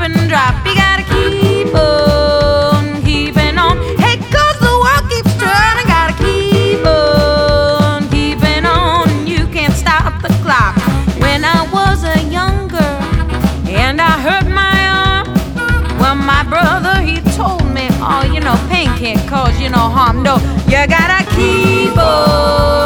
and drop. You gotta keep on keeping on. Hey, cause the world keeps turning. Gotta keep on keeping on. And you can't stop the clock. When I was a young girl and I hurt my arm, well, my brother, he told me, oh, you know, pain can't cause you no harm. No, you gotta keep on.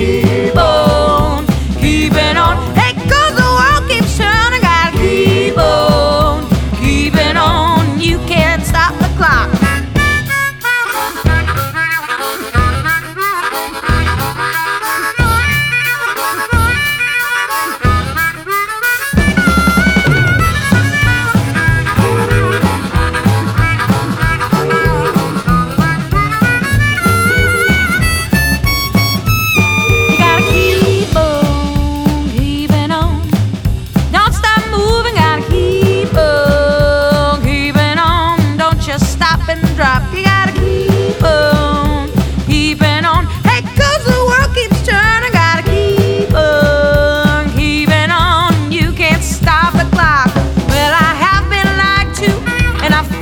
people.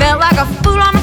felt like a fool on my